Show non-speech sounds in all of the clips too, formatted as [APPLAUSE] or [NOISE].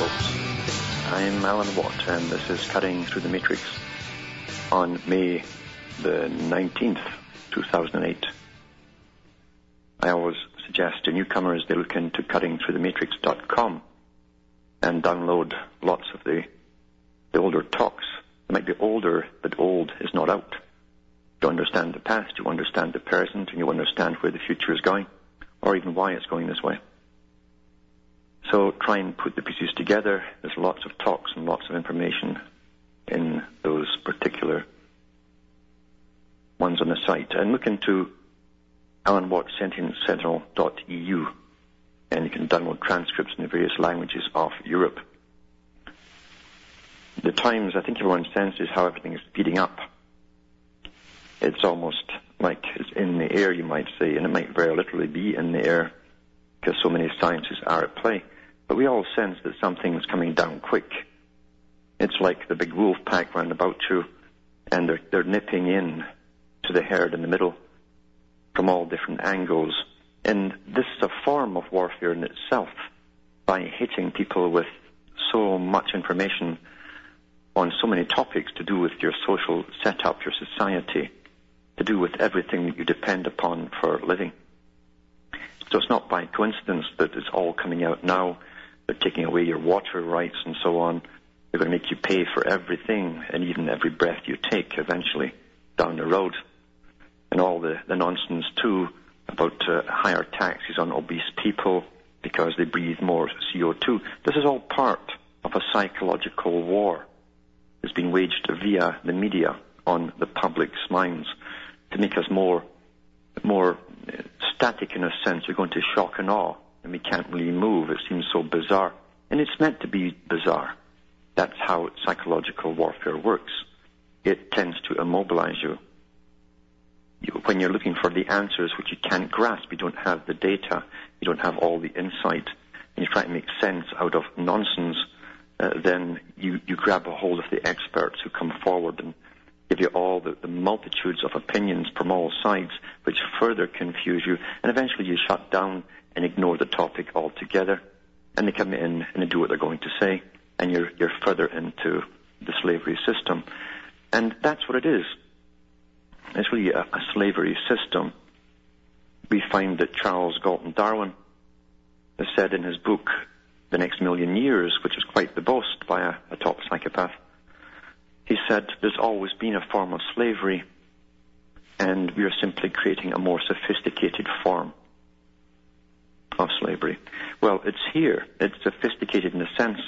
Folks. I'm Alan Watt, and this is Cutting Through the Matrix on May the 19th, 2008. I always suggest to newcomers they look into cuttingthroughthematrix.com and download lots of the, the older talks. They might be older, but old is not out. You understand the past, you understand the present, and you understand where the future is going, or even why it's going this way. So try and put the pieces together. There's lots of talks and lots of information in those particular ones on the site. And look into Alan Watt Sentinel.eu and you can download transcripts in the various languages of Europe. The times, I think everyone senses how everything is speeding up. It's almost like it's in the air, you might say, and it might very literally be in the air because so many sciences are at play. But we all sense that something's coming down quick. It's like the big wolf pack round about you, and they're, they're nipping in to the herd in the middle from all different angles. And this is a form of warfare in itself by hitting people with so much information on so many topics to do with your social setup, your society, to do with everything that you depend upon for living. So it's not by coincidence that it's all coming out now. They're taking away your water rights and so on. They're going to make you pay for everything and even every breath you take eventually down the road. And all the, the nonsense too about uh, higher taxes on obese people because they breathe more CO2. This is all part of a psychological war that's been waged via the media on the public's minds to make us more, more static in a sense. We're going to shock and awe and we can't really move. It seems so bizarre. And it's meant to be bizarre. That's how psychological warfare works. It tends to immobilize you. you. When you're looking for the answers which you can't grasp, you don't have the data, you don't have all the insight, and you try to make sense out of nonsense, uh, then you, you grab a hold of the experts who come forward and give you all the, the, multitudes of opinions from all sides, which further confuse you, and eventually you shut down and ignore the topic altogether. And they come in and they do what they're going to say, and you're, you're further into the slavery system. And that's what it is. It's really a, a slavery system. We find that Charles Galton Darwin has said in his book, The Next Million Years, which is quite the boast by a, a top psychopath, he said there's always been a form of slavery, and we are simply creating a more sophisticated form of slavery. Well, it's here. It's sophisticated in the sense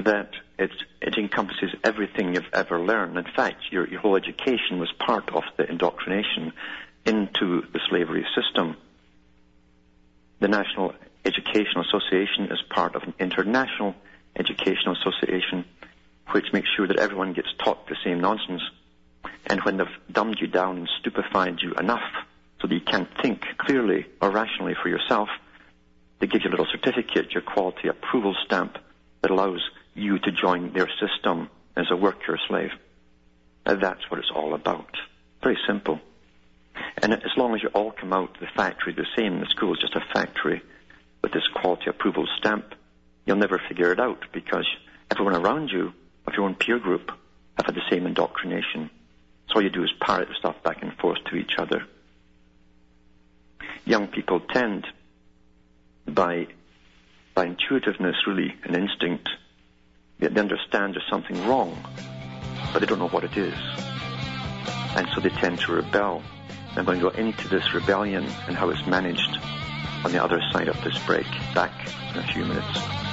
that it encompasses everything you've ever learned. In fact, your, your whole education was part of the indoctrination into the slavery system. The National Educational Association is part of an international educational association which makes sure that everyone gets taught the same nonsense. And when they've dumbed you down and stupefied you enough so that you can't think clearly or rationally for yourself, they give you a little certificate, your quality approval stamp that allows you to join their system as a worker slave. That's what it's all about. Very simple. And as long as you all come out of the factory the same, the school is just a factory with this quality approval stamp, you'll never figure it out because everyone around you, of your own peer group, have had the same indoctrination. So all you do is parrot the stuff back and forth to each other. Young people tend by, by intuitiveness, really, an instinct. They understand there's something wrong, but they don't know what it is. And so they tend to rebel. I'm going to go into this rebellion and how it's managed on the other side of this break. Back in a few minutes.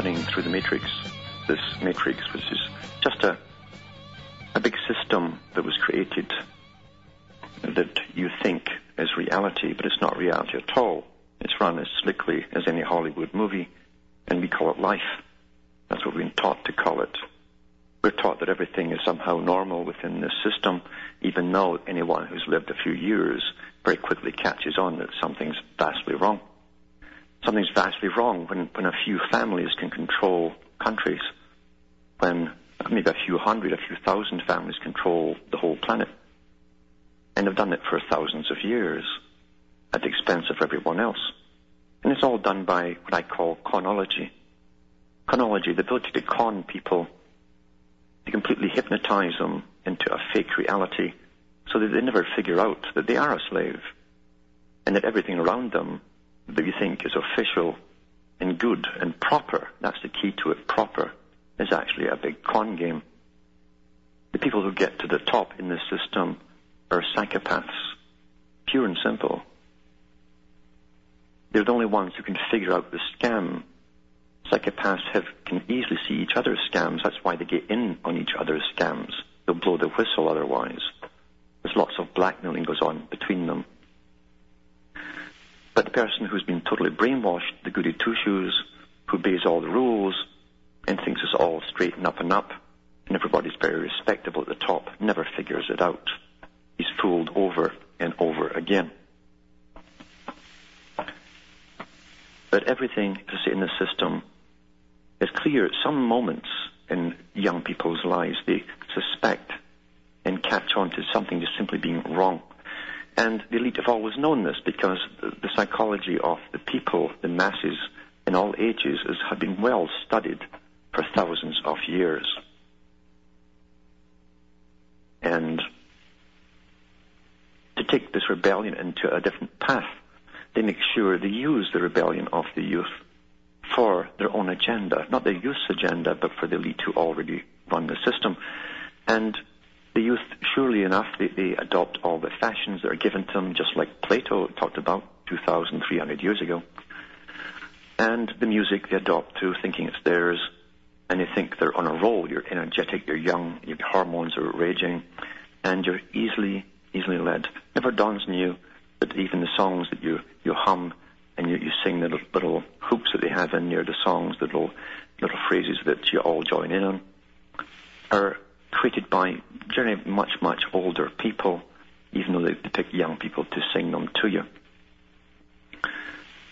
Cutting through the matrix. This matrix, is just a a big system that was created that you think is reality, but it's not reality at all. It's run as slickly as any Hollywood movie, and we call it life. That's what we've been taught to call it. We're taught that everything is somehow normal within this system, even though anyone who's lived a few years very quickly catches on that something's vastly wrong. Something's vastly wrong when, when a few families can control countries, when maybe a few hundred, a few thousand families control the whole planet. And have done it for thousands of years at the expense of everyone else. And it's all done by what I call conology. Conology, the ability to con people, to completely hypnotize them into a fake reality so that they never figure out that they are a slave and that everything around them that you think is official and good and proper, that's the key to it, proper, is actually a big con game. The people who get to the top in this system are psychopaths, pure and simple. They're the only ones who can figure out the scam. Psychopaths have, can easily see each other's scams. That's why they get in on each other's scams. They'll blow the whistle otherwise. There's lots of blackmailing goes on between them. But the person who's been totally brainwashed, the goody two shoes, who obeys all the rules and thinks it's all straight and up and up, and everybody's very respectable at the top, never figures it out. He's fooled over and over again. But everything, in the system is clear. At some moments in young people's lives, they suspect and catch on to something just simply being wrong. And the elite have always known this because the psychology of the people, the masses, in all ages, has, been well studied for thousands of years. And to take this rebellion into a different path, they make sure they use the rebellion of the youth for their own agenda, not the youth's agenda, but for the elite who already run the system. And the youth, surely enough, they, they adopt all the fashions that are given to them, just like Plato talked about 2,300 years ago. And the music they adopt too, thinking it's theirs, and they think they're on a roll. You're energetic, you're young, your hormones are raging, and you're easily, easily led. Never dawns on you that even the songs that you, you hum and you, you sing the little, little hooks that they have in there, the songs, the little, little phrases that you all join in on, are created by generally much, much older people, even though they, pick young people to sing them to you.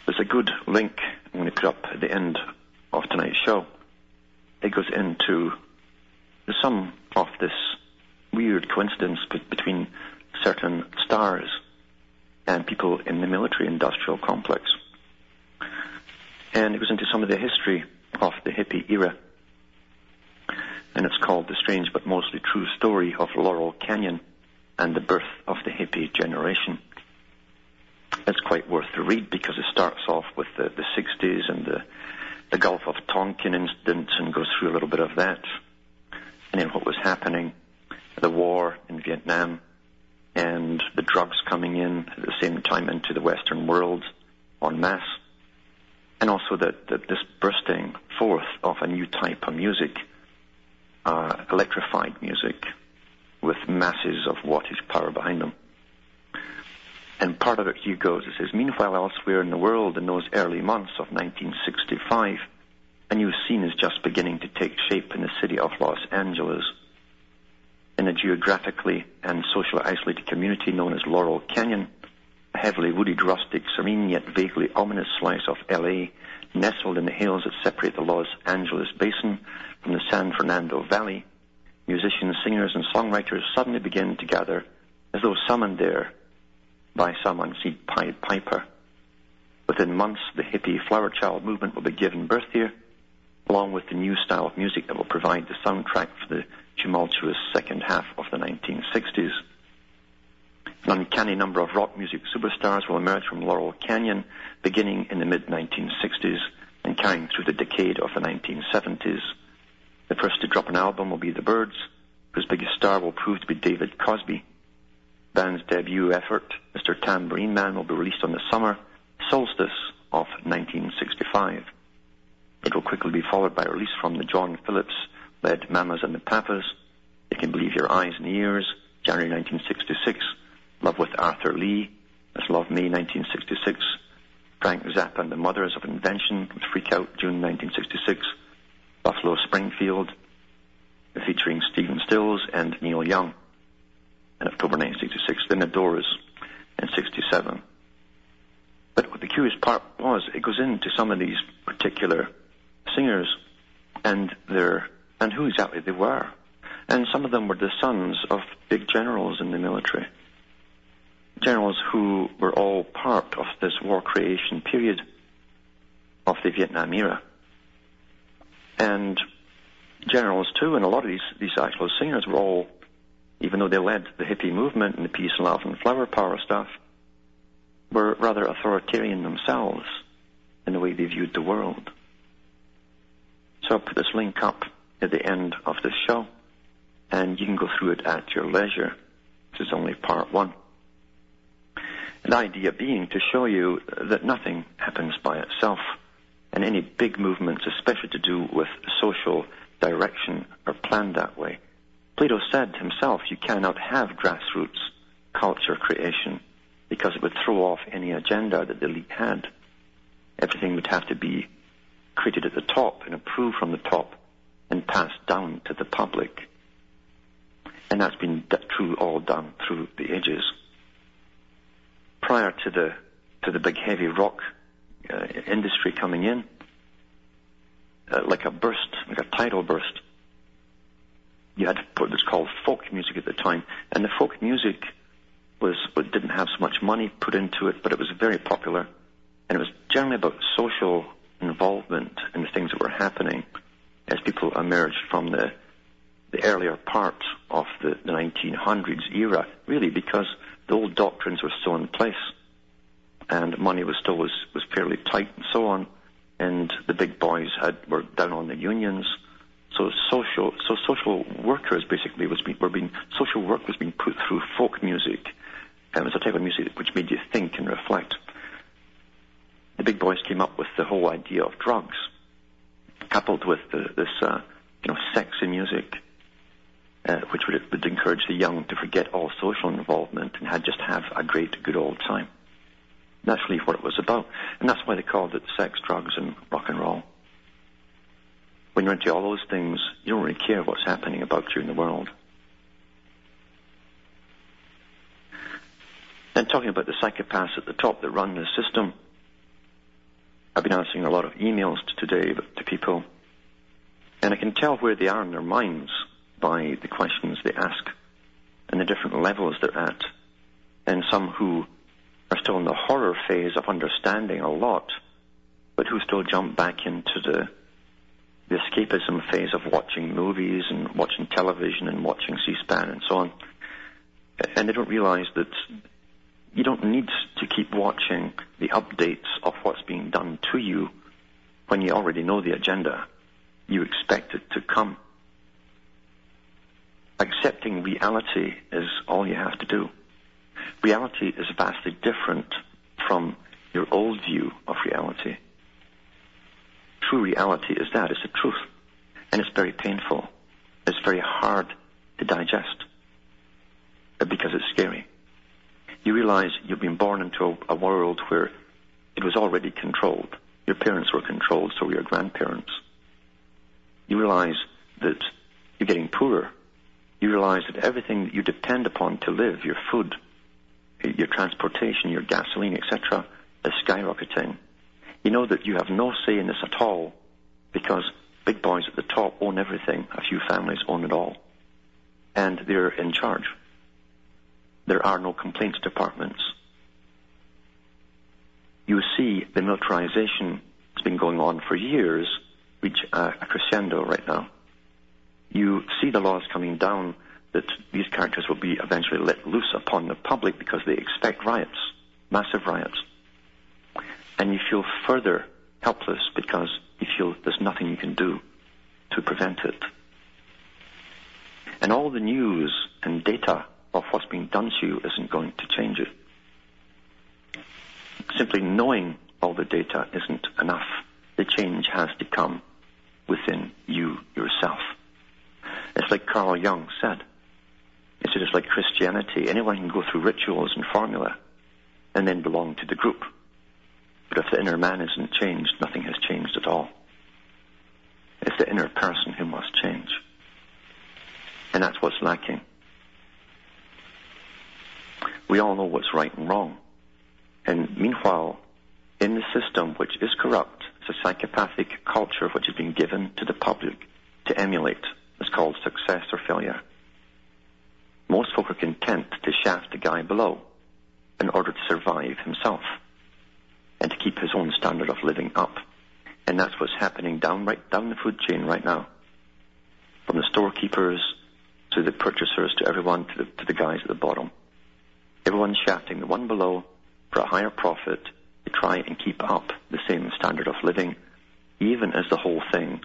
There's a good link I'm going to put up at the end of tonight's show. It goes into some of this weird coincidence between certain stars and people in the military industrial complex. And it goes into some of the history of the hippie era. And it's called The Strange but Mostly True Story of Laurel Canyon and the Birth of the Hippie Generation. It's quite worth the read because it starts off with the, the 60s and the, the Gulf of Tonkin incident and goes through a little bit of that. And then what was happening, the war in Vietnam, and the drugs coming in at the same time into the Western world en masse, and also that, that this bursting forth of a new type of music, uh, electrified music, with masses of wattage power behind them. And part of it, he goes, it says, meanwhile elsewhere in the world in those early months of 1965, a new scene is just beginning to take shape in the city of Los Angeles in a geographically and socially isolated community known as Laurel Canyon, a heavily wooded, rustic, serene yet vaguely ominous slice of LA, nestled in the hills that separate the Los Angeles basin from the San Fernando Valley. Musicians, singers, and songwriters suddenly begin to gather as though summoned there by some unseen Pied Piper. Within months, the hippie flower child movement will be given birth here, along with the new style of music that will provide the soundtrack for the tumultuous second half of the 1960s. An uncanny number of rock music superstars will emerge from Laurel Canyon beginning in the mid-1960s and carrying through the decade of the 1970s. The first to drop an album will be The Byrds, whose biggest star will prove to be David Crosby. Band's debut effort, Mr. Tambourine Man, will be released on the summer solstice of 1965. It will quickly be followed by a release from the John Phillips led Mamas and the Papas. They can believe your eyes and ears, January 1966. Love with Arthur Lee, that's Love Me 1966. Frank Zappa and the Mothers of Invention, Freak Out, June 1966. Buffalo Springfield, featuring Stephen Stills and Neil Young in October 1966. Then the Doors in 67. But what the curious part was, it goes into some of these particular singers and their and who exactly they were. And some of them were the sons of big generals in the military. Generals who were all part of this war creation period of the Vietnam era. And generals too, and a lot of these, these actual singers were all, even though they led the hippie movement and the peace and love and flower power stuff, were rather authoritarian themselves in the way they viewed the world. So I'll put this link up at the end of this show, and you can go through it at your leisure. This is only part one. The idea being to show you that nothing happens by itself, and any big movements, especially to do with social direction, are planned that way. Plato said himself, you cannot have grassroots culture creation because it would throw off any agenda that the elite had. Everything would have to be created at the top and approved from the top and passed down to the public. And that's been true all done through the ages. Prior to the to the big heavy rock uh, industry coming in, uh, like a burst, like a tidal burst, you had what was called folk music at the time, and the folk music was didn't have so much money put into it, but it was very popular, and it was generally about social involvement in the things that were happening as people emerged from the the earlier part of the, the 1900s era, really because the old doctrines were still in place, and money was still was, was fairly tight and so on, and the big boys had were down on the unions. So social, so social workers basically was being, were being social work was being put through folk music, and it was a type of music which made you think and reflect. The big boys came up with the whole idea of drugs coupled with the, this, uh, you know, sexy music, uh, which would, would encourage the young to forget all social involvement and had just have a great, good old time. That's really what it was about. And that's why they called it sex, drugs, and rock and roll. When you're into all those things, you don't really care what's happening about you in the world. And talking about the psychopaths at the top that run the system, I've been answering a lot of emails today to people, and I can tell where they are in their minds by the questions they ask and the different levels they're at. And some who are still in the horror phase of understanding a lot, but who still jump back into the the escapism phase of watching movies and watching television and watching C-SPAN and so on. And they don't realize that you don't need to keep watching the updates of what's being done to you when you already know the agenda. You expect it to come. Accepting reality is all you have to do. Reality is vastly different from your old view of reality. True reality is that, it's the truth. And it's very painful. It's very hard to digest because it's scary you realize you've been born into a, a world where it was already controlled. Your parents were controlled, so were your grandparents. You realize that you're getting poorer. You realize that everything that you depend upon to live, your food, your transportation, your gasoline, etc., is skyrocketing. You know that you have no say in this at all because big boys at the top own everything. A few families own it all. And they're in charge there are no complaints departments. You see the militarization has been going on for years, reach a, uh, a crescendo right now. You see the laws coming down that these characters will be eventually let loose upon the public because they expect riots, massive riots. And you feel further helpless because you feel there's nothing you can do to prevent it. And all the news and data of what's being done to you isn't going to change it. Simply knowing all the data isn't enough. The change has to come within you yourself. It's like Carl Jung said. It's just like Christianity. Anyone can go through rituals and formula and then belong to the group. But if the inner man isn't changed, nothing has changed at all. It's the inner person who must change. And that's what's lacking. We all know what's right and wrong. And meanwhile, in the system which is corrupt, it's a psychopathic culture which has been given to the public to emulate. It's called success or failure. Most folk are content to shaft the guy below in order to survive himself and to keep his own standard of living up. And that's what's happening down right down the food chain right now. From the storekeepers to the purchasers to everyone to the, to the guys at the bottom. Everyone's shafting the one below for a higher profit to try and keep up the same standard of living, even as the whole thing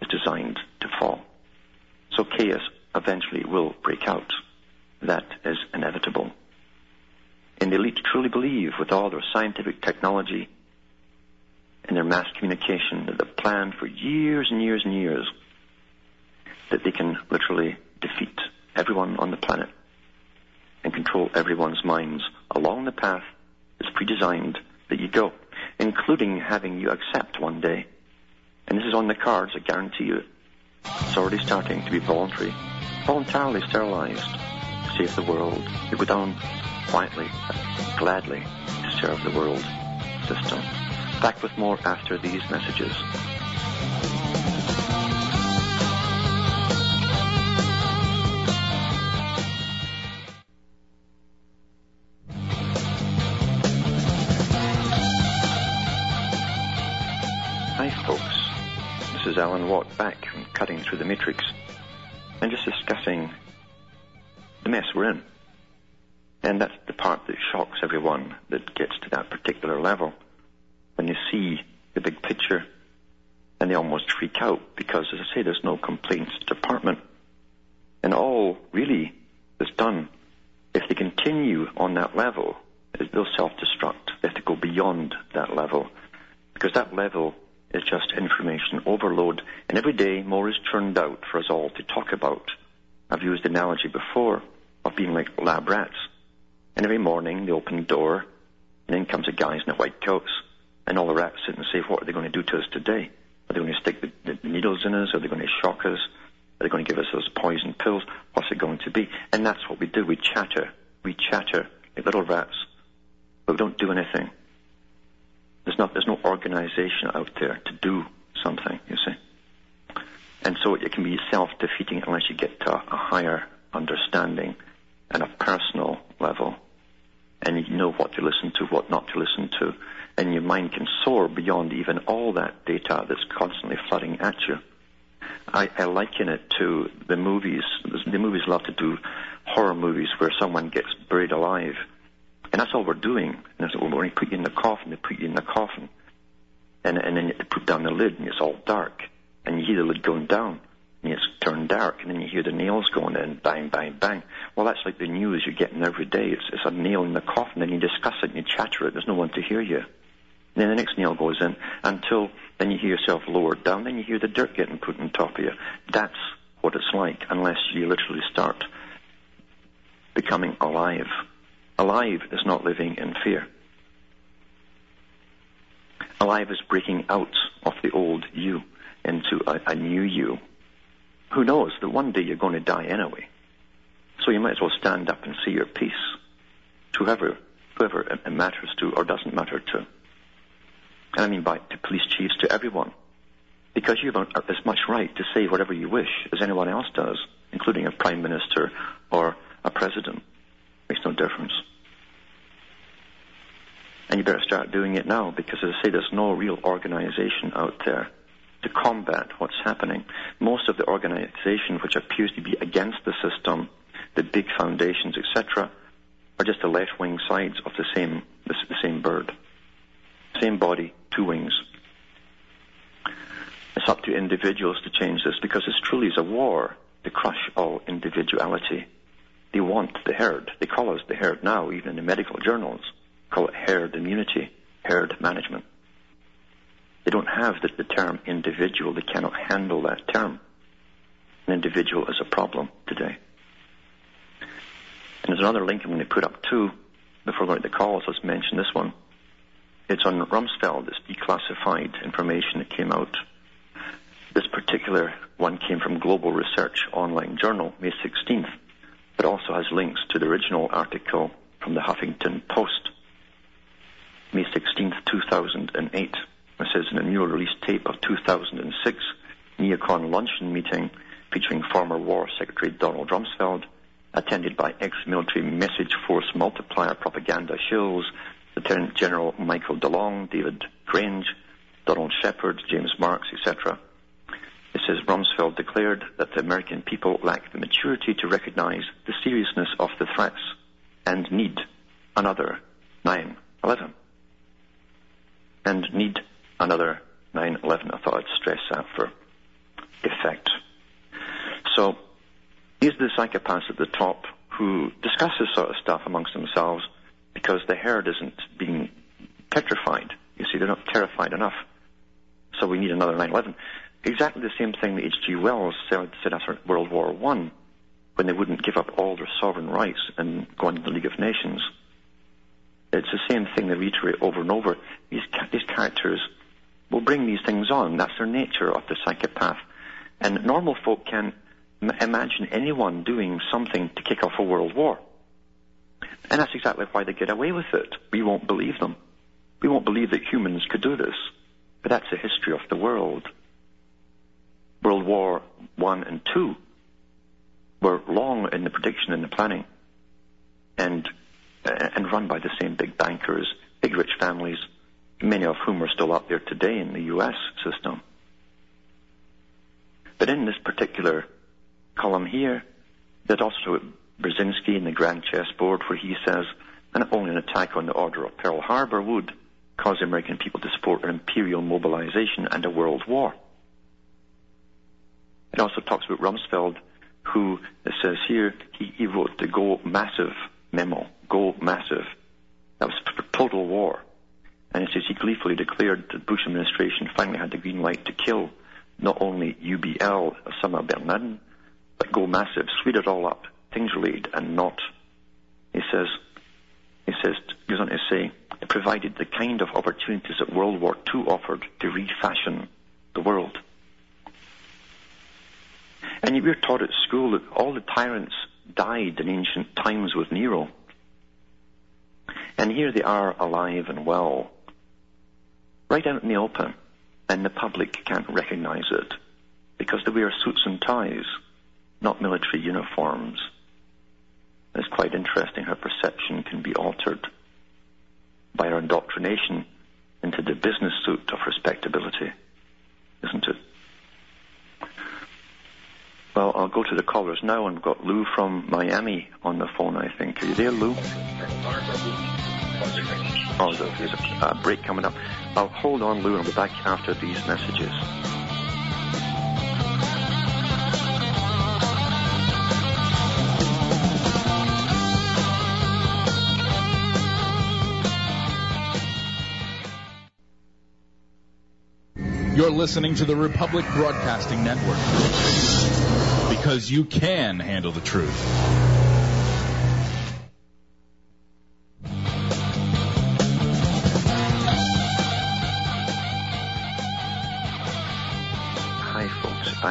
is designed to fall. So chaos eventually will break out. That is inevitable. And the elite truly believe, with all their scientific technology and their mass communication, that they've planned for years and years and years that they can literally defeat everyone on the planet and control everyone's minds along the path that's pre-designed that you go, including having you accept one day. And this is on the cards, I guarantee you. It's already starting to be voluntary, voluntarily sterilized save the world. You go down quietly, gladly to serve the world system. Back with more after these messages. Hi, folks. This is Alan Watt back from Cutting Through the Matrix and just discussing the mess we're in. And that's the part that shocks everyone that gets to that particular level. When you see the big picture and they almost freak out because, as I say, there's no complaints department. And all really is done, if they continue on that level, they'll self-destruct. They have to go beyond that level because that level is just information overload. And every day more is churned out for us all to talk about. I've used the analogy before of being like lab rats. And every morning they open the door, and in comes the guys in the white coats, and all the rats sit and say, what are they going to do to us today? Are they going to stick the, the needles in us? Are they going to shock us? Are they going to give us those poison pills? What's it going to be? And that's what we do. We chatter. We chatter like little rats, but we don't do anything. There's not, there's no organization out there to do something, you see. And so it can be self-defeating unless you get to a, a higher understanding and a personal level. And you know what to listen to, what not to listen to. And your mind can soar beyond even all that data that's constantly flooding at you. I, I liken it to the movies. The movies love to do horror movies where someone gets buried alive. And that's all we're doing. And that's, when they put you in the coffin, they put you in the coffin. And, and then they put down the lid and it's all dark. And you hear the lid going down and it's turned dark, and then you hear the nails going in, bang, bang, bang. Well, that's like the news you're getting every day. It's, it's a nail in the coffin, and you discuss it and you chatter it. There's no one to hear you. And then the next nail goes in until then you hear yourself lowered down, then you hear the dirt getting put on top of you. That's what it's like unless you literally start becoming alive. Alive is not living in fear. Alive is breaking out of the old you into a, a new you who knows that one day you're going to die anyway. So you might as well stand up and see your peace to whoever, whoever it matters to or doesn't matter to. And I mean by to police chiefs, to everyone. Because you have as much right to say whatever you wish as anyone else does, including a prime minister or a president. Makes no difference. And you better start doing it now because, as I say, there's no real organization out there to combat what's happening. Most of the organization which appears to be against the system, the big foundations, etc., are just the left-wing sides of the same the, the same bird, same body, two wings. It's up to individuals to change this because this truly is a war to crush all individuality. They want the herd. They call us the herd now, even in the medical journals. Call it herd immunity, herd management. They don't have the, the term individual. They cannot handle that term. An individual is a problem today. And there's another link I'm going to put up too, before going to the calls, let's mention this one. It's on Rumsfeld, it's declassified information that came out. This particular one came from Global Research Online Journal, May 16th, but also has links to the original article from the Huffington Post, May 16th, 2008. It says in a new release tape of 2006 neocon luncheon meeting featuring former War Secretary Donald Rumsfeld, attended by ex-military message force multiplier propaganda shills, Lieutenant General Michael DeLong, David Grange, Donald Shepperd, James Marks, etc. It says Rumsfeld declared that the American people lack the maturity to recognize the seriousness of the threats and need another 9-11. And need another 9-11. I thought I'd stress that for effect. So are the psychopaths at the top who discuss this sort of stuff amongst themselves because the herd isn't being petrified. You see, they're not terrified enough. So we need another 9-11. Exactly the same thing that H.G. Wells said, said after World War One, when they wouldn't give up all their sovereign rights and go into the League of Nations. It's the same thing they reiterate over and over. These, these characters will bring these things on. That's their nature of the psychopath. And normal folk can't imagine anyone doing something to kick off a world war. And that's exactly why they get away with it. We won't believe them. We won't believe that humans could do this. But that's the history of the world. World War One and Two were long in the prediction and the planning, and uh, and run by the same big bankers, big rich families, many of whom are still out there today in the U.S. system. But in this particular column here, that also Brzezinski in the Grand Chessboard where he says that only an attack on the order of Pearl Harbor would cause the American people to support an imperial mobilization and a world war. It also talks about Rumsfeld, who it says here he, he wrote the Go Massive memo. Go Massive. That was total war. And it says he gleefully declared that the Bush administration finally had the green light to kill not only UBL, Osama bin Laden, but go massive, speed it all up, things related and not. He says, he says, goes on to say, it provided the kind of opportunities that World War II offered to refashion the world. And we're taught at school that all the tyrants died in ancient times with Nero. And here they are alive and well, right out in the open, and the public can't recognize it because they wear suits and ties, not military uniforms. It's quite interesting how perception can be altered by our indoctrination into the business suit of respectability, isn't it? Well, I'll go to the callers now, we've got Lou from Miami on the phone, I think. Are you there, Lou? Oh, there's a break coming up. I'll hold on, Lou, and I'll be back after these messages. You're listening to the Republic Broadcasting Network because you can handle the truth.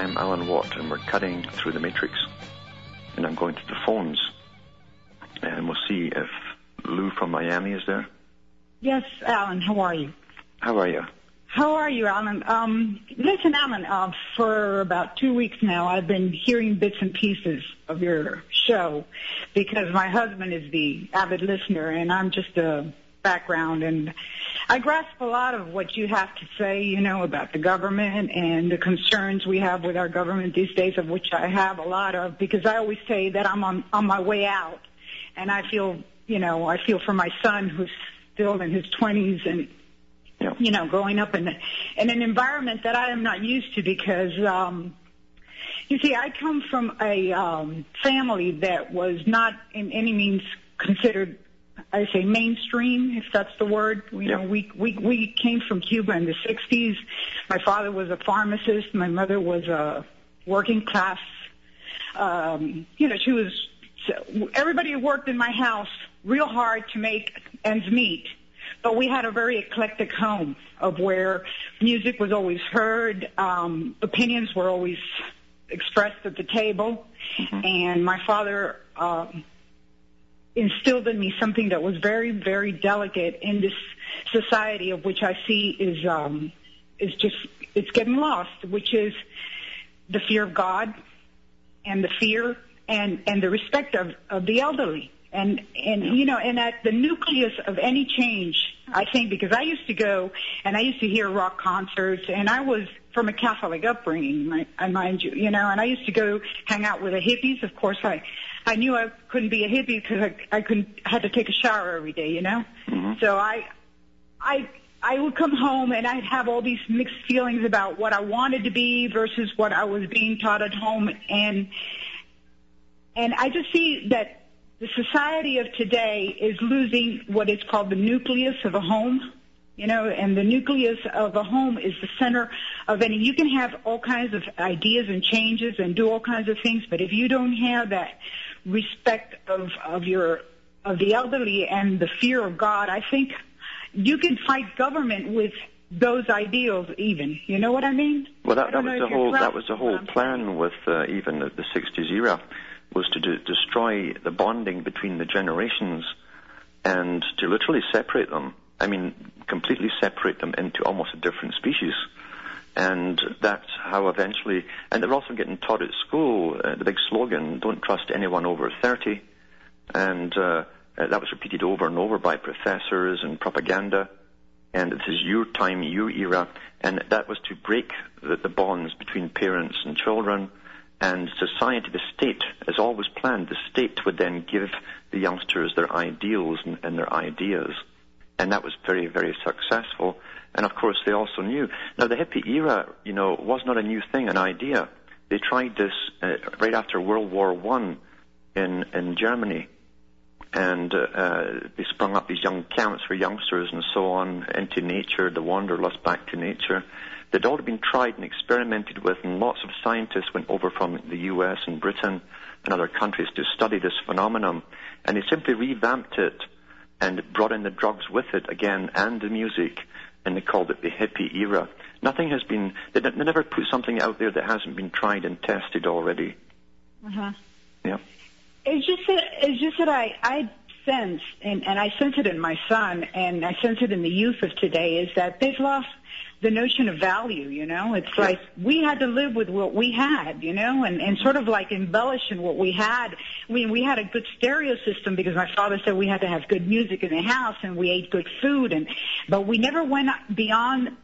I'm Alan Watt, and we're cutting through the matrix. And I'm going to the phones. And we'll see if Lou from Miami is there. Yes, Alan, how are you? How are you? How are you, Alan? Um, listen, Alan, uh, for about two weeks now, I've been hearing bits and pieces of your show because my husband is the avid listener and I'm just a background and I grasp a lot of what you have to say, you know, about the government and the concerns we have with our government these days, of which I have a lot of, because I always say that I'm on, on my way out. And I feel, you know, I feel for my son who's still in his 20s and you know, growing up in in an environment that I am not used to because um you see I come from a um family that was not in any means considered I say mainstream, if that's the word. You Yeah. know, we we we came from Cuba in the '60s. My father was a pharmacist. My mother was a working class. Um, you know, she was. So everybody worked in my house real hard to make ends meet. But we had a very eclectic home of where music was always heard, um, opinions were always expressed at the table, and my father um, instilled in me something that was very, very delicate in this society of which I see is um, is just it's getting lost, which is the fear of God and the fear and and the respect of of the elderly. And and you know, and at the nucleus of any change, I think because I used to go and I used to hear rock concerts, and I was from a Catholic upbringing, I mind you, you know, and I used to go hang out with the hippies. Of course, I I knew I couldn't be a hippie because I I couldn't had to take a shower every day, you know. Mm-hmm. So I I I would come home and I'd have all these mixed feelings about what I wanted to be versus what I was being taught at home and and I just see that the society of today is losing what is called the nucleus of a home. You know, and the nucleus of a home is the center of any. You can have all kinds of ideas and changes and do all kinds of things, but if you don't have that respect of of your of the elderly and the fear of God, I think you can fight government with those ideals. Even, you know what I mean? Well, that, that was the whole that was the whole plan with uh, even the, the 60s era was to do, destroy the bonding between the generations and to literally separate them. I mean, completely separate them into almost a different species. And that's how eventually, and they're also getting taught at school, uh, the big slogan, don't trust anyone over 30. And uh, uh, that was repeated over and over by professors and propaganda and this is your time, your era, and that was to break the, the bonds between parents and children. And society, the state, as always planned, the state would then give the youngsters their ideals and, and their ideas. And that was very, very successful. And of course, they also knew. Now, the hippie era, you know, was not a new thing, an idea. They tried this uh, right after World War One in in Germany and uh, uh, they sprung up these young camps for youngsters and so on into nature, the wanderlust back to nature. They'd all been tried and experimented with, and lots of scientists went over from the U.S. and Britain and other countries to study this phenomenon, and they simply revamped it and brought in the drugs with it again and the music, and they called it the hippie era. Nothing has been, they, they never put something out there that hasn't been tried and tested already. Uh-huh. Yeah. It's just that it's just that I I sense and and I sense it in my son and I sense it in the youth of today is that they've lost the notion of value. You know, it's like we had to live with what we had. You know, and and sort of like embellishing what we had. I mean, we had a good stereo system because my father said we had to have good music in the house and we ate good food and but we never went beyond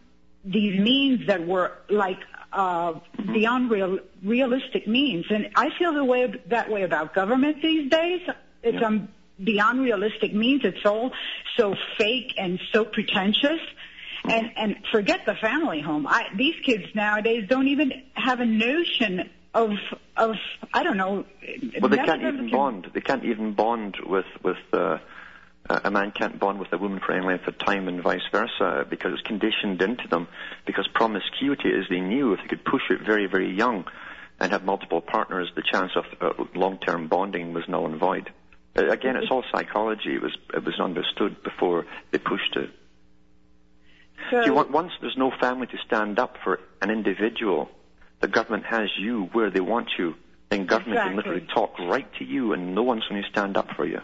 these means that were like uh, beyond real, realistic means. And I feel the way that way about government these days. It's Yeah. um, beyond realistic means. It's all so fake and so pretentious. And and forget the family home. I, these kids nowadays don't even have a notion of of I don't know. Well, they can't even can- bond. They can't even bond with with uh, a man can't bond with a woman for any length of time, and vice versa, because it's conditioned into them. Because promiscuity, as they knew, if they could push it very very young, and have multiple partners, the chance of uh, long-term bonding was null and void. Uh, again, it's all psychology. It was it was understood before they pushed it. So, See, on- once there's no family to stand up for an individual, the government has you where they want you. Then government can literally talk right to you, and no one's going to stand up for you.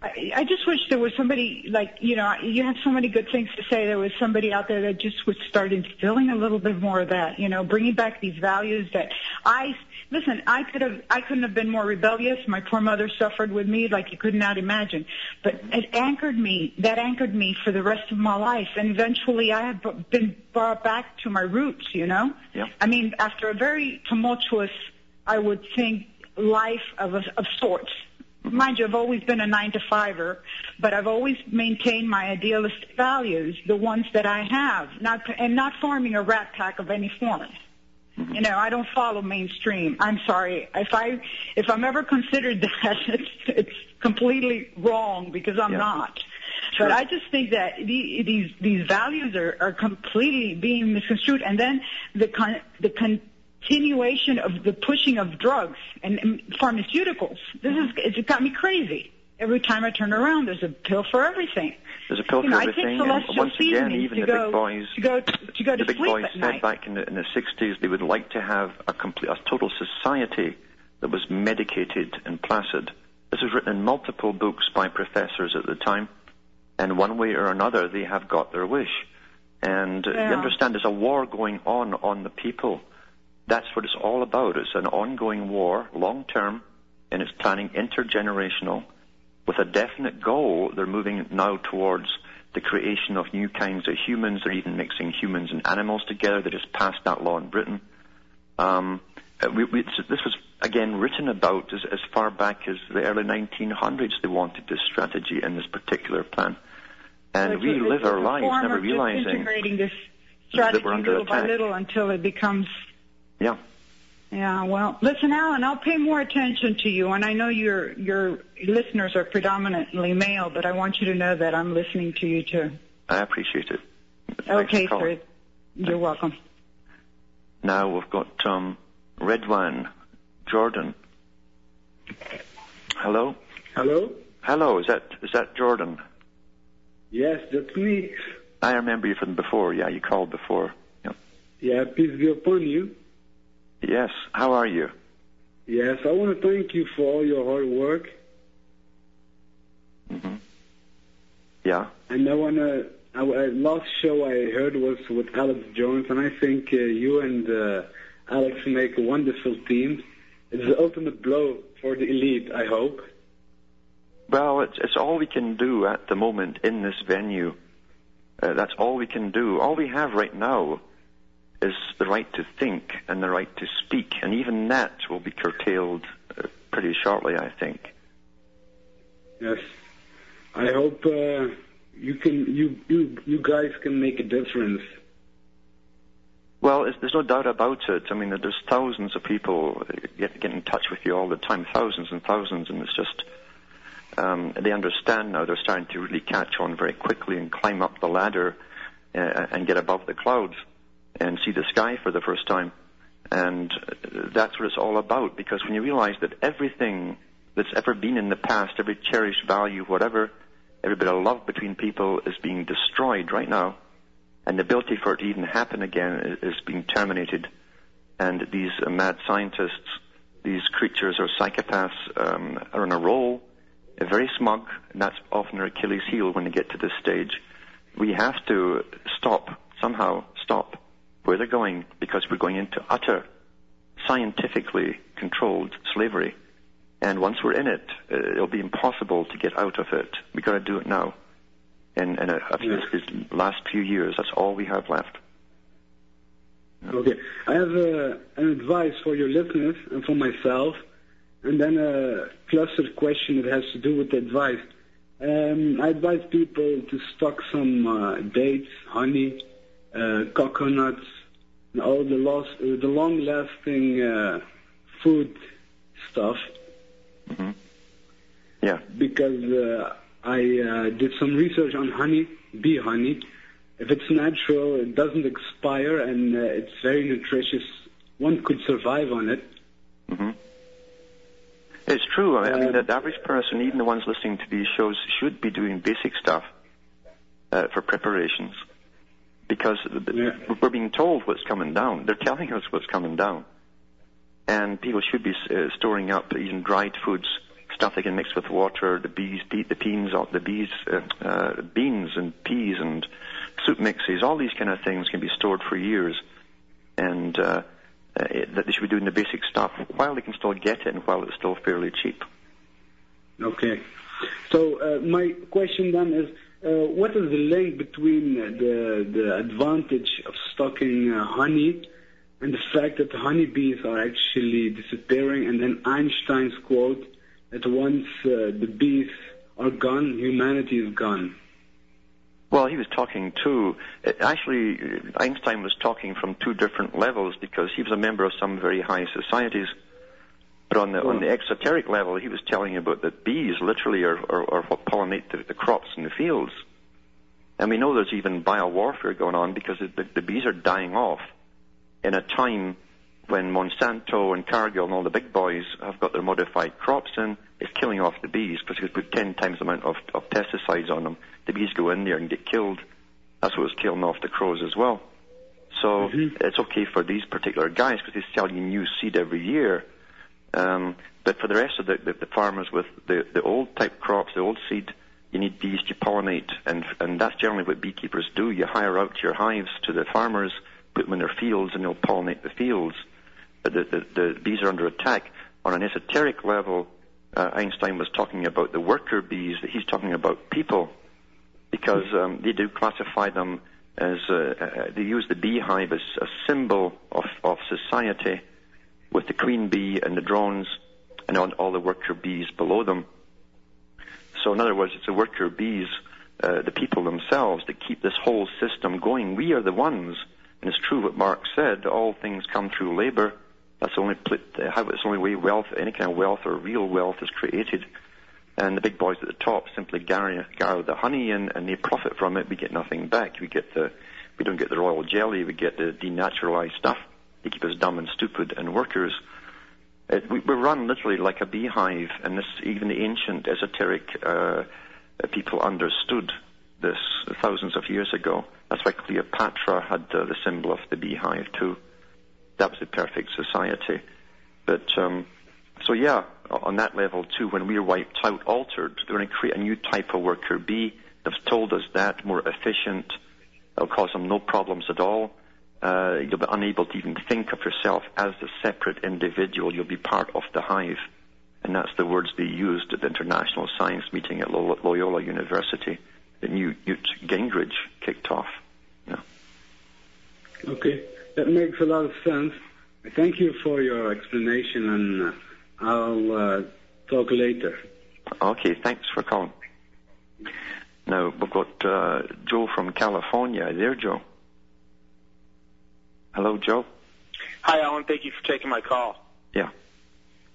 I, I just wish there was somebody like you know you have so many good things to say. There was somebody out there that just would start instilling a little bit more of that. You know, bringing back these values that I listen. I could have I couldn't have been more rebellious. My poor mother suffered with me like you could not imagine. But it anchored me. That anchored me for the rest of my life. And eventually, I have been brought back to my roots. You know. Yeah. I mean, after a very tumultuous, I would think, life of a, of sorts. Mm-hmm. Mind you, I've always been a nine to fiver, but I've always maintained my idealistic values, the ones that I have, not and not forming a rat pack of any form. Mm-hmm. You know, I don't follow mainstream. I'm sorry if I if I'm ever considered [LAUGHS] that, it's, it's completely wrong because I'm Yeah. not. Sure. But I just think that the, these these values are, are completely being misconstrued, and then the con, the continuation of the pushing of drugs and, and pharmaceuticals. This mm-hmm. is it's got me crazy. Every time I turn around, there's a pill for everything. There's a pill You for know, I take everything, and once again, even the go big boys, to go to go to the big boys at said night. back in the, in the 60s they would like to have a complete, a total society that was medicated and placid. This was written in multiple books by professors at the time, and one way or another, they have got their wish. And uh, you understand, there's a war going on on the people. That's what it's all about. It's an ongoing war, long term, and it's planning intergenerational with a definite goal. They're moving now towards the creation of new kinds of humans. They're even mixing humans and animals together. They just passed that law in Britain. Um, uh, we, we, so this was again written about as, as far back as the early 1900s. They wanted this strategy and this particular plan, and It's we a- live our lives never realizing. this that we're strategy under little by little until it becomes. Yeah, Yeah, well, listen, Alan, I'll pay more attention to you, and I know your your listeners are predominantly male, but I want you to know that I'm listening to you too. I appreciate it. Thanks Okay, sir. You're welcome. Now we've got um, Redwan, Jordan. Hello, Hello? hello. Is that is that Jordan? Yes, that's me. I remember you from before. Yeah, you called before. Yeah. Yeah, peace be upon you. Yes. How are you? Yes, I want to thank you for all your hard work. hmm Yeah. And I want to, I, last show I heard was with Alex Jones, and I think uh, you and uh, Alex make a wonderful team. It's the ultimate blow for the elite, I hope. Well, it's it's all we can do at the moment in this venue. Uh, that's all we can do. All we have right now is the right to think and the right to speak, and even that will be curtailed uh, pretty shortly, I think. Yes. I hope uh, you can, you, you, you guys can make a difference. Well, it's, there's no doubt about it. I mean, there's thousands of people uh, get, get in touch with you all the time, thousands and thousands, and it's just um, they understand now. They're starting to really catch on very quickly and climb up the ladder uh, and get above the clouds and see the sky for the first time. And that's what it's all about. Because when you realize that everything that's ever been in the past, every cherished value, whatever, every bit of love between people is being destroyed right now and the ability for it to even happen again is, being terminated. And these mad scientists, these creatures or psychopaths um, are on a roll, very smug, and that's often their Achilles heel when they get to this stage. We have to stop, somehow stop where they're going because we're going into utter scientifically controlled slavery. And once we're in it, uh, it'll be impossible to get out of it. We've got to do it now in, in a, a few, these last few years. That's all we have left. Okay. I have uh, an advice for your listeners and for myself, and then a clustered question that has to do with the advice. Um, I advise people to stock some uh, dates, honey, coconuts, and all the, lost, uh, the long-lasting uh, food stuff hmm Yeah. because uh, I uh, did some research on honey, bee honey. If it's natural, it doesn't expire, and uh, it's very nutritious. One could survive on it. hmm It's true. I, I mean, Uh, the average person, even the ones listening to these shows, should be doing basic stuff uh, for preparations because Yeah. we're being told what's coming down. They're telling us what's coming down, and people should be uh, storing up even dried foods, stuff they can mix with water. The bees, pe- the beans, the bees, uh, uh, beans and peas and soup mixes. All these kind of things can be stored for years, and uh, uh, it, that they should be doing the basic stuff while they can still get it and while it's still fairly cheap. Okay. So uh, my question then is, what is the link between uh, the the advantage of stocking uh, honey and the fact that honeybees are actually disappearing, and then Einstein's quote that once uh, the bees are gone, humanity is gone. Well, he was talking too. Actually, Einstein was talking from two different levels because he was a member of some very high societies. But on the on the exoteric level, he was telling you about that bees literally are, are, are what pollinate the, the crops in the fields. And we know there's even biowarfare going on because the, the bees are dying off in a time when Monsanto and Cargill and all the big boys have got their modified crops in, it's killing off the bees because you put 10 times the amount of, of pesticides on them. The bees go in there and get killed. That's what's killing off the crows as well. So Mhm. it's okay for these particular guys because they sell you new seed every year. Um, but for the rest of the, the, the farmers with the, the old type crops, the old seed, you need bees to pollinate, and and that's generally what beekeepers do. You hire out your hives to the farmers, put them in their fields, and they'll pollinate the fields. But the, the, the bees are under attack. On an esoteric level, uh, Einstein was talking about the worker bees. That he's talking about people, because um, they do classify them as uh, uh, they use the beehive as a symbol of, of society, with the queen bee and the drones, and all, all the worker bees below them. So in other words, it's the worker bees, uh, the people themselves, that keep this whole system going. We are the ones, and it's true what Mark said. All things come through labor. That's the only pl- how it's the only way wealth, any kind of wealth or real wealth, is created. And the big boys at the top simply gather the honey and, and they profit from it. We get nothing back. We get the, we don't get the royal jelly. We get the denaturalized stuff. They keep us dumb and stupid and workers. It, we, we run literally like a beehive, and this even the ancient esoteric uh, people understood this thousands of years ago. That's why Cleopatra had uh, the symbol of the beehive too. That was the perfect society. But um, so yeah, on that level too, when we're wiped out, altered, they're going to create a new type of worker bee. They've told us that more efficient. It'll cause them no problems at all. Uh, you'll be unable to even think of yourself as a separate individual. You'll be part of the hive. And that's the words they used at the International Science Meeting at Loyola University that Newt, Gingrich kicked off. Yeah. Okay, that makes a lot of sense. Thank you for your explanation, and uh, I'll uh, talk later. Okay, thanks for calling. Now, we've got uh, Joe from California. There, Joe. Hello, Joe. Hi, Alan. Thank you for taking my call. Yeah.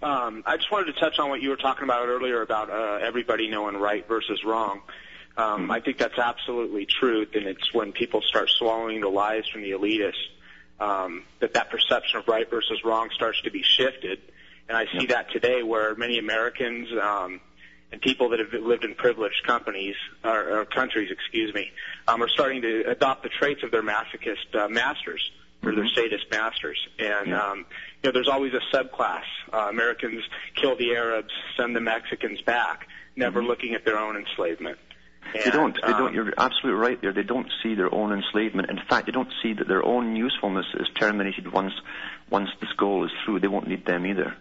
Um, I just wanted to touch on what you were talking about earlier about uh, everybody knowing right versus wrong. Um, I think that's absolutely truth, and it's when people start swallowing the lies from the elitists um, that that perception of right versus wrong starts to be shifted. And I see that today, where many Americans um, and people that have lived in privileged companies or, or countries, excuse me, um, are starting to adopt the traits of their masochist uh, masters or their sadist masters. And um, you know, there's always a subclass. Uh, Americans kill the Arabs, send the Mexicans back, never looking at their own enslavement. They don't. They um, don't. You're absolutely right there. They don't see their own enslavement. In fact, they don't see that their own usefulness is terminated once once this goal is through. They won't need them either.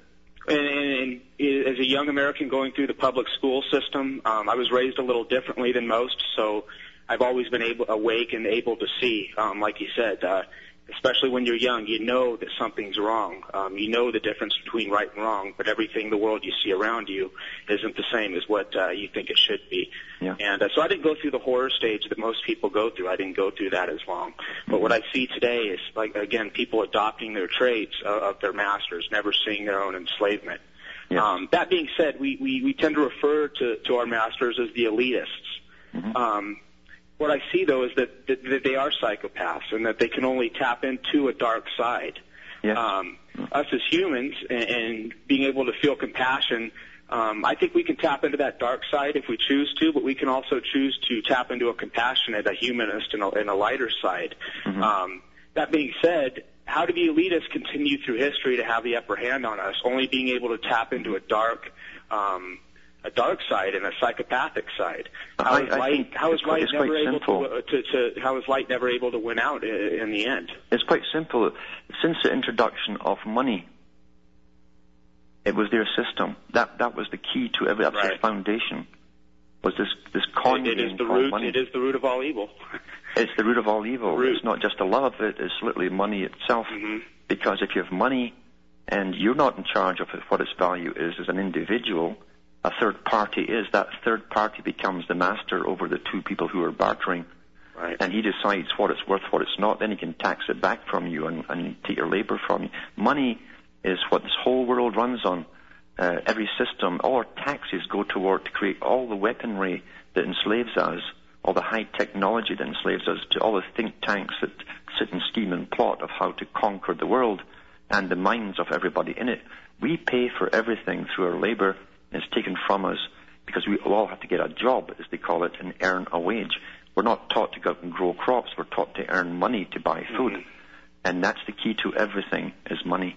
And, and, and as a young American going through the public school system, um, I was raised a little differently than most, so I've always been able, awake and able to see, um, like you said, uh, especially when you're young, you know that something's wrong. Um, you know the difference between right and wrong, but everything the world you see around you isn't the same as what uh, you think it should be. Yeah. And uh, so I didn't go through the horror stage that most people go through. I didn't go through that as long. But what I see today is, like again, people adopting their traits of, of their masters, never seeing their own enslavement. Yes. Um, that being said, we, we, we tend to refer to, to our masters as the elitists. Um, what I see though is that, that, that they are psychopaths and that they can only tap into a dark side. Yes. Um, us as humans and, and being able to feel compassion, um, I think we can tap into that dark side if we choose to, but we can also choose to tap into a compassionate, a humanist, and a, and a lighter side. Um, that being said, how do the elitists continue through history to have the upper hand on us? Only being able to tap into a dark, um, a dark side and a psychopathic side. How I- is I light? think How is light quite never able to, to, to? How is light never able to win out in, the end? It's quite simple. Since the introduction of money, it was their system. That that was the key to every. That was their Right. foundation. Was this this It, con it game is the root. money? It is the root of all evil. [LAUGHS] It's the root of all evil. Root. It's not just the love of it, it's literally money itself. Mhm. Because if you have money and you're not in charge of what its value is as an individual, a third party is. That third party becomes the master over the two people who are bartering. Right. And he decides what it's worth, what it's not. Then he can tax it back from you and, and take your labor from you. Money is what this whole world runs on. Uh, every system, all our taxes go toward to create all the weaponry that enslaves us, all the high technology that enslaves us, to all the think tanks that sit and scheme and plot of how to conquer the world and the minds of everybody in it. We pay for everything through our labor. It's taken from us because we all have to get a job, as they call it, and earn a wage. We're not taught to go out and grow crops. We're taught to earn money to buy food. Mm-hmm. And that's the key to everything is money.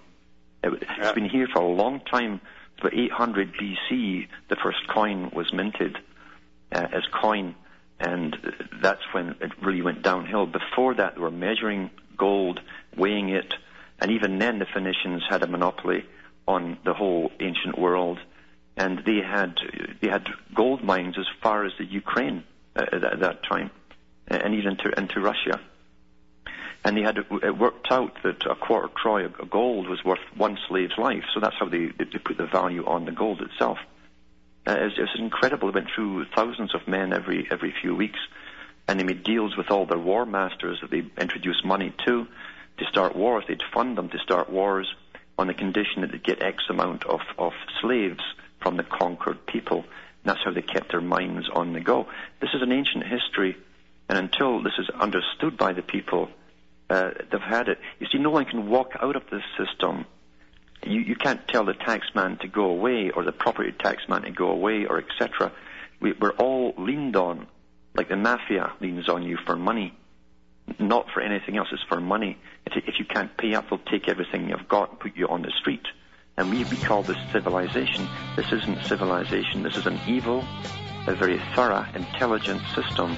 It, Yeah. It's been here for a long time. It's about 800 BC, the first coin was minted uh, as coin, and that's when it really went downhill. Before that, they were measuring gold, weighing it, and even then the Phoenicians had a monopoly on the whole ancient world, and they had they had gold mines as far as the Ukraine uh, at that- time, and even into, into Russia. And they had it worked out that a quarter troy of gold was worth one slave's life, so that's how they, they put the value on the gold itself. Uh, it's incredible. They went through thousands of men every every few weeks, and they made deals with all their war masters that they introduced money to to start wars. They'd fund them to start wars on the condition that they'd get X amount of, of slaves from the conquered people. That's how they kept their minds on the go. This is an ancient history, and until this is understood by the people, uh, they've had it. You see, no one can walk out of this system you, you can't tell the taxman to go away or the property taxman to go away or etc. We, we're all leaned on, like the mafia leans on you for money, not for anything else. It's for money. If, if you can't pay up, they'll take everything you've got and put you on the street. And we, we call this civilization. This isn't civilization. This is an evil, a very thorough, intelligent system.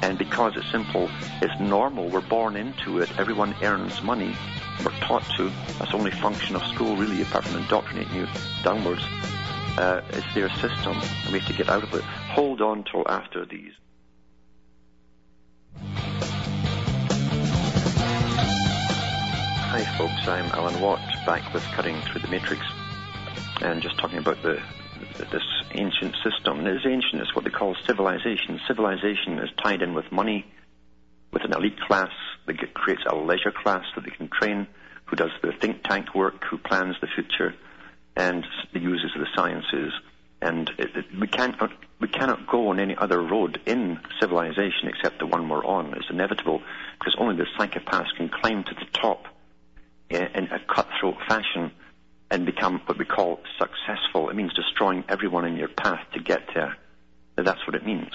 And because it's simple, it's normal. We're born into it. Everyone earns money. We're taught to. That's the only function of school, really, apart from indoctrinating you downwards. Uh, it's their system, and we have to get out of it. Hold on till after these. Hi, folks. I'm Alan Watt, back with Cutting Through the Matrix, and just talking about the this ancient system. It is ancient. It's what they call civilization. Civilization is tied in with money, with an elite class that creates a leisure class that they can train, who does the think tank work, who plans the future, and the uses of the sciences. And it, it, we can't we cannot go on any other road in civilization except the one we're on. It's inevitable because only the psychopaths can climb to the top in, in a cutthroat fashion and become what we call successful. It means destroying everyone in your path to get there. That's what it means.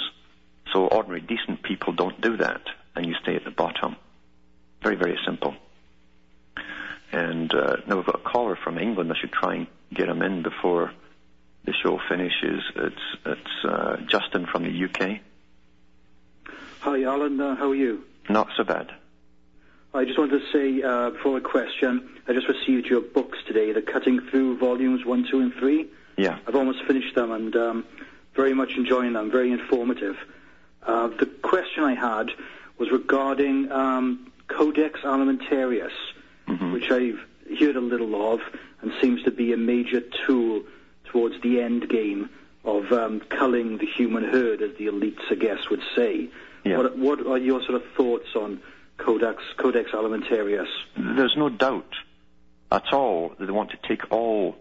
So ordinary, decent people don't do that, and you stay at the bottom. Very, very simple. And uh, now we've got a caller from England. I should try and get him in before the show finishes. It's it's uh, Justin from the UK. Hi, Alan. Uh, how are you? Not so bad. I just wanted to say uh, before a question, I just received your books today, the Cutting Through Volumes 1, 2, and 3. Yeah. I've almost finished them and um, very much enjoying them, very informative. Uh, the question I had was regarding um, Codex Alimentarius, Mm-hmm. which I've heard a little of and seems to be a major tool towards the end game of um, culling the human herd, as the elites, I guess, would say. Yeah. What, what are your sort of thoughts on Codex, Codex Alimentarius? There's no doubt at all that they want to take all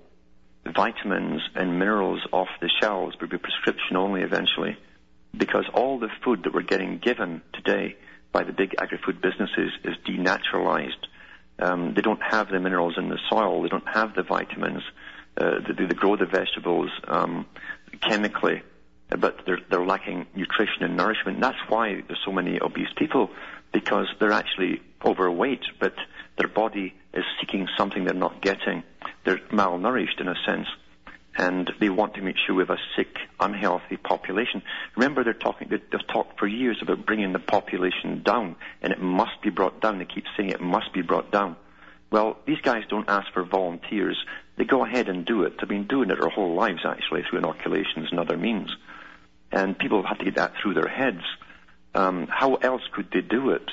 vitamins and minerals off the shelves, but be prescription only eventually, because all the food that we're getting given today by the big agri-food businesses is denaturalized. Um, they don't have the minerals in the soil. They don't have the vitamins. Uh, they, they grow the vegetables um, chemically, but they're, they're lacking nutrition and nourishment. That's why there's so many obese people, because they're actually overweight, but their body is seeking something they're not getting. They're malnourished in a sense, and they want to make sure we have a sick, unhealthy population. Remember, they're talking. they- They've talked for years about bringing the population down, and it must be brought down. They keep saying it must be brought down. Well, these guys don't ask for volunteers. They go ahead and do it. They've been doing it their whole lives, actually, through inoculations and other means. And people have had to get that through their heads. Um, how else could they do it?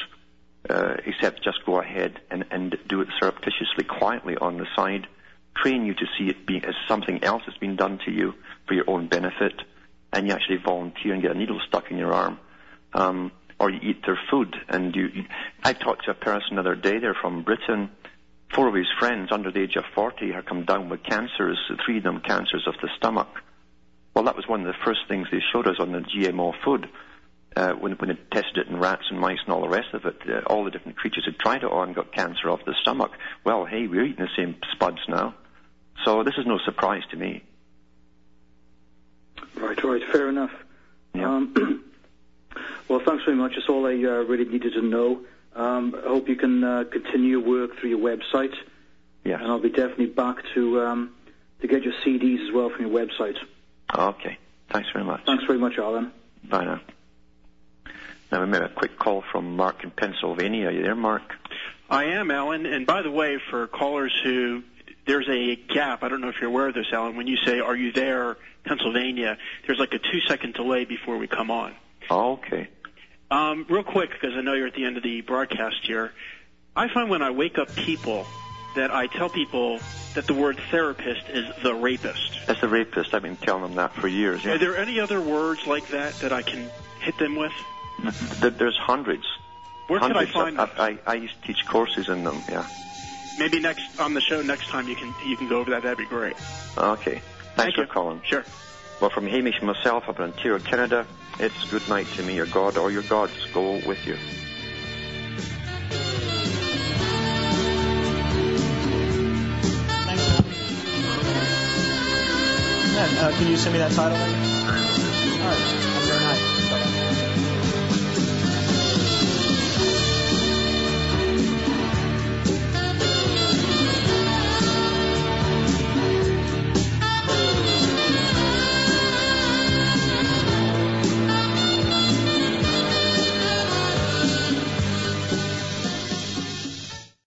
uh, except just go ahead and, and do it surreptitiously, quietly on the side, train you to see it being as something else that's been done to you for your own benefit, and you actually volunteer and get a needle stuck in your arm. Um, or you eat their food. And you, you I talked to a person the other day. They're from Britain. Four of his friends under the age of 40 had come down with cancers, three of them cancers of the stomach. Well, that was one of the first things they showed us on the GMO food. Uh, when, when they tested it in rats and mice and all the rest of it, uh, all the different creatures had tried it on got cancer of the stomach. Well, hey, we're eating the same spuds now. So this is no surprise to me. Right, right, fair enough. Yeah. Um, [CLEARS THROAT] well, thanks very much. That's all I uh, really needed to know. Um, I hope you can uh, continue your work through your website. Yes. And I'll be definitely back to um, to get your CDs as well from your website. Okay. Thanks very much. Thanks very much, Alan. Bye now. Now we made a quick call from Mark in Pennsylvania. Are you there, Mark? I am, Alan. And by the way, for callers who there's a gap. I don't know if you're aware of this, Alan. When you say "Are you there, Pennsylvania?" There's like a two-second delay before we come on. Oh, okay. Um, real quick, because I know you're at the end of the broadcast here. I find when I wake up people that I tell people that the word therapist is the rapist. That's the rapist. I've been telling them that for years. Are there any other words like that that I can hit them with? Th- There's hundreds. Where could I hundreds. find I, them? I, I used to teach courses in them. Yeah. Maybe next on the show next time you can you can go over that. That'd be great. Okay. Thanks Thank for you. calling. Sure. Well, from Hamish and myself up in Ontario, Canada, it's good night to me. Your God or your gods go with you. Yeah, uh, can you send me that title? Later? All right.